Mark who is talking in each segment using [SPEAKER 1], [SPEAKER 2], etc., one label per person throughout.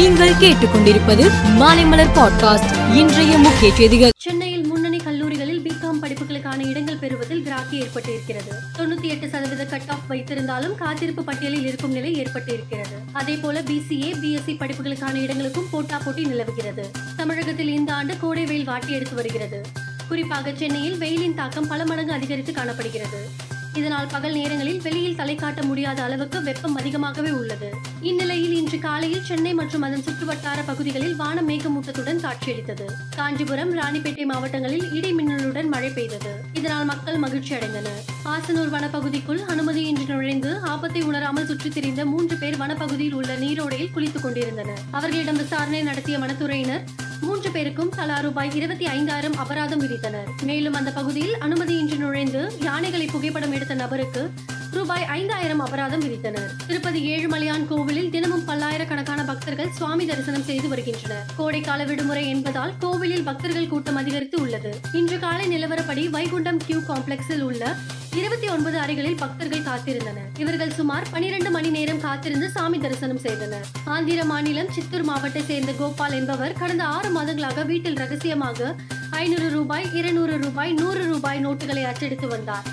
[SPEAKER 1] நீங்கள் கேட்டுக்கொண்டிருப்பது மாலைமலர் பாட்காஸ்ட் இன்றைய முக்கிய செய்திகள்.
[SPEAKER 2] சென்னையில் முன்னணி கல்லூரிகளில் பிகாம் படிப்புகளுக்கான இடங்கள் பெறுவதில் கிராக்கி ஏற்பட்டிருக்கிறது. தொண்ணூத்தி எட்டு சதவீத கட் ஆஃப் வைத்திருந்தாலும் காத்திருப்பு பட்டியலில் இருக்கும் நிலை ஏற்பட்டிருக்கிறது. அதே போல பிசிஏ பிஎஸ்சி படிப்புகளுக்கான இடங்களுக்கும் போட்டா போட்டி நிலவுகிறது. தமிழகத்தில் இந்த ஆண்டு கோடை வெயில் வாட்டி எடுத்து வருகிறது. குறிப்பாக சென்னையில் வெயிலின் தாக்கம் பல மடங்கு அதிகரித்து காணப்படுகிறது. இதனால் பகல் நேரங்களில் வெளியில் தலை காட்ட முடியாத அளவுக்கு வெப்பம் அதிகமாகவே உள்ளது. இந்நிலையில் இன்று காலையில் சென்னை மற்றும் அதன் சுற்றுவட்டார பகுதிகளில் வானம் மேகமூட்டத்துடன் காட்சியளித்தது. காஞ்சிபுரம் ராணிப்பேட்டை மாவட்டங்களில் இடி மின்னலுடன் மழை பெய்தது. இதனால் மக்கள் மகிழ்ச்சி அடைந்தனர். ஆசனூர் வனப்பகுதிக்குள் அனுமதியின்றி நுழைந்து ஆபத்தை உணராமல் சுற்றித் திரிந்த மூன்று பேர் வனப்பகுதியில் உள்ள நீரோடையில் குளித்துக் கொண்டிருந்தனர். அவர்களிடம் விசாரணை நடத்திய வனத்துறையினர் மூன்று பேருக்கும் தலா ரூபாய் இருபத்தி ஐந்தாயிரம் அபராதம் விதித்தனர். மேலும் அந்த பகுதியில் அனுமதியின்றி நுழைந்து யானைகளை புகைப்படம் எடுத்த நபருக்கு ரூபாய் ஐந்தாயிரம் அபராதம் விதித்தனர். திருப்பதி ஏழுமலையான் கோவிலில் தினமும் பல்லாயிரக்கணக்கான பக்தர்கள் சுவாமி தரிசனம் செய்து வருகின்றனர். கோடைக்கால விடுமுறை என்பதால் கோவிலில் பக்தர்கள் கூட்டம் அதிகரித்து உள்ளது. இன்று காலை நிலவரப்படி வைகுண்டம் கியூ காம்ப்ளெக்ஸில் உள்ள இருபத்தி ஒன்பது அறைகளில் பக்தர்கள் காத்திருந்தனர். இவர்கள் சுமார் பனிரெண்டு மணி நேரம் காத்திருந்து சாமி தரிசனம் செய்தனர். ஆந்திர மாநிலம் சித்தூர் மாவட்டத்தை சேர்ந்த கோபால் என்பவர் கடந்த ஆறு மாதங்களாக வீட்டில் ரகசியமாக ஐநூறு ரூபாய் இருநூறு ரூபாய் நூறு ரூபாய் நோட்டுகளை அச்சடித்து வந்தார்.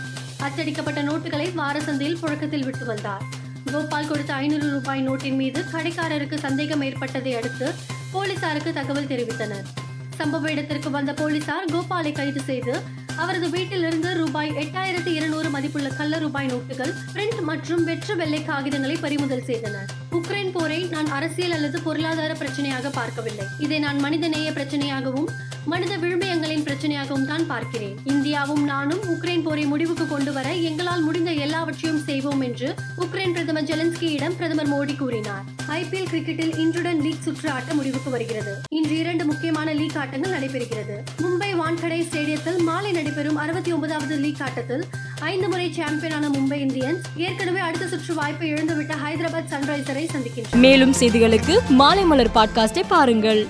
[SPEAKER 2] அச்சடிக்கப்பட்ட நோட்டுகளை வார சந்தையில் புழக்கத்தில் விட்டு வந்தார். கோபால் கொடுத்த ஐநூறு ரூபாய் நோட்டின் மீது கடைக்காரருக்கு சந்தேகம் ஏற்பட்டதை அடுத்து போலீசாருக்கு தகவல் தெரிவித்தனர். சம்பவ இடத்திற்கு வந்த போலீசார் கோபாலை கைது செய்து அவரது வீட்டிலிருந்து ரூபாய் எட்டாயிரத்தி இருநூறு மதிப்புள்ள கள்ள ரூபாய் நோட்டுகள் பிரிண்ட் மற்றும் வெற்று வெள்ளை காகிதங்களை பறிமுதல் செய்தனர். உக்ரைன் போரை நான் அரசியல் அல்லது பொருளாதார பிரச்சனையாக பார்க்கவில்லை. இதை நான் மனிதநேய பிரச்சனையாகவும் மனித விழுமியங்களின் பிரச்சனையாகவும் தான் பார்க்கிறேன். இந்தியாவும் நானும் உக்ரைன் போரை முடிவுக்கு கொண்டு வர எங்களால் முடிந்த எல்லாவற்றையும் செய்வோம் என்று உக்ரைன் பிரதமர் ஜெலன்ஸ்கியிடம் பிரதமர் மோடி கூறினார். ஐபிஎல் கிரிக்கெட்டில் இன்றுடன் லீக் சுற்று ஆட்டம் முடிவுக்கு வருகிறது. இன்று இரண்டு முக்கியமான லீக் ஆட்டங்கள் நடைபெறுகிறது. மும்பை வான்கடை ஸ்டேடியத்தில் மாலை நடைபெறும் அறுபத்தி ஒன்பதாவது லீக் ஆட்டத்தில் ஐந்து முறை சாம்பியனான மும்பை இந்தியன்ஸ் ஏற்கனவே அடுத்த சுற்று வாய்ப்பை இழந்துவிட்ட ஹைதராபாத் சன்ரைசரை சந்திக்கின்றனர்.
[SPEAKER 1] மேலும் செய்திகளுக்கு மாலைமலர் பாட்காஸ்டை பாருங்கள்.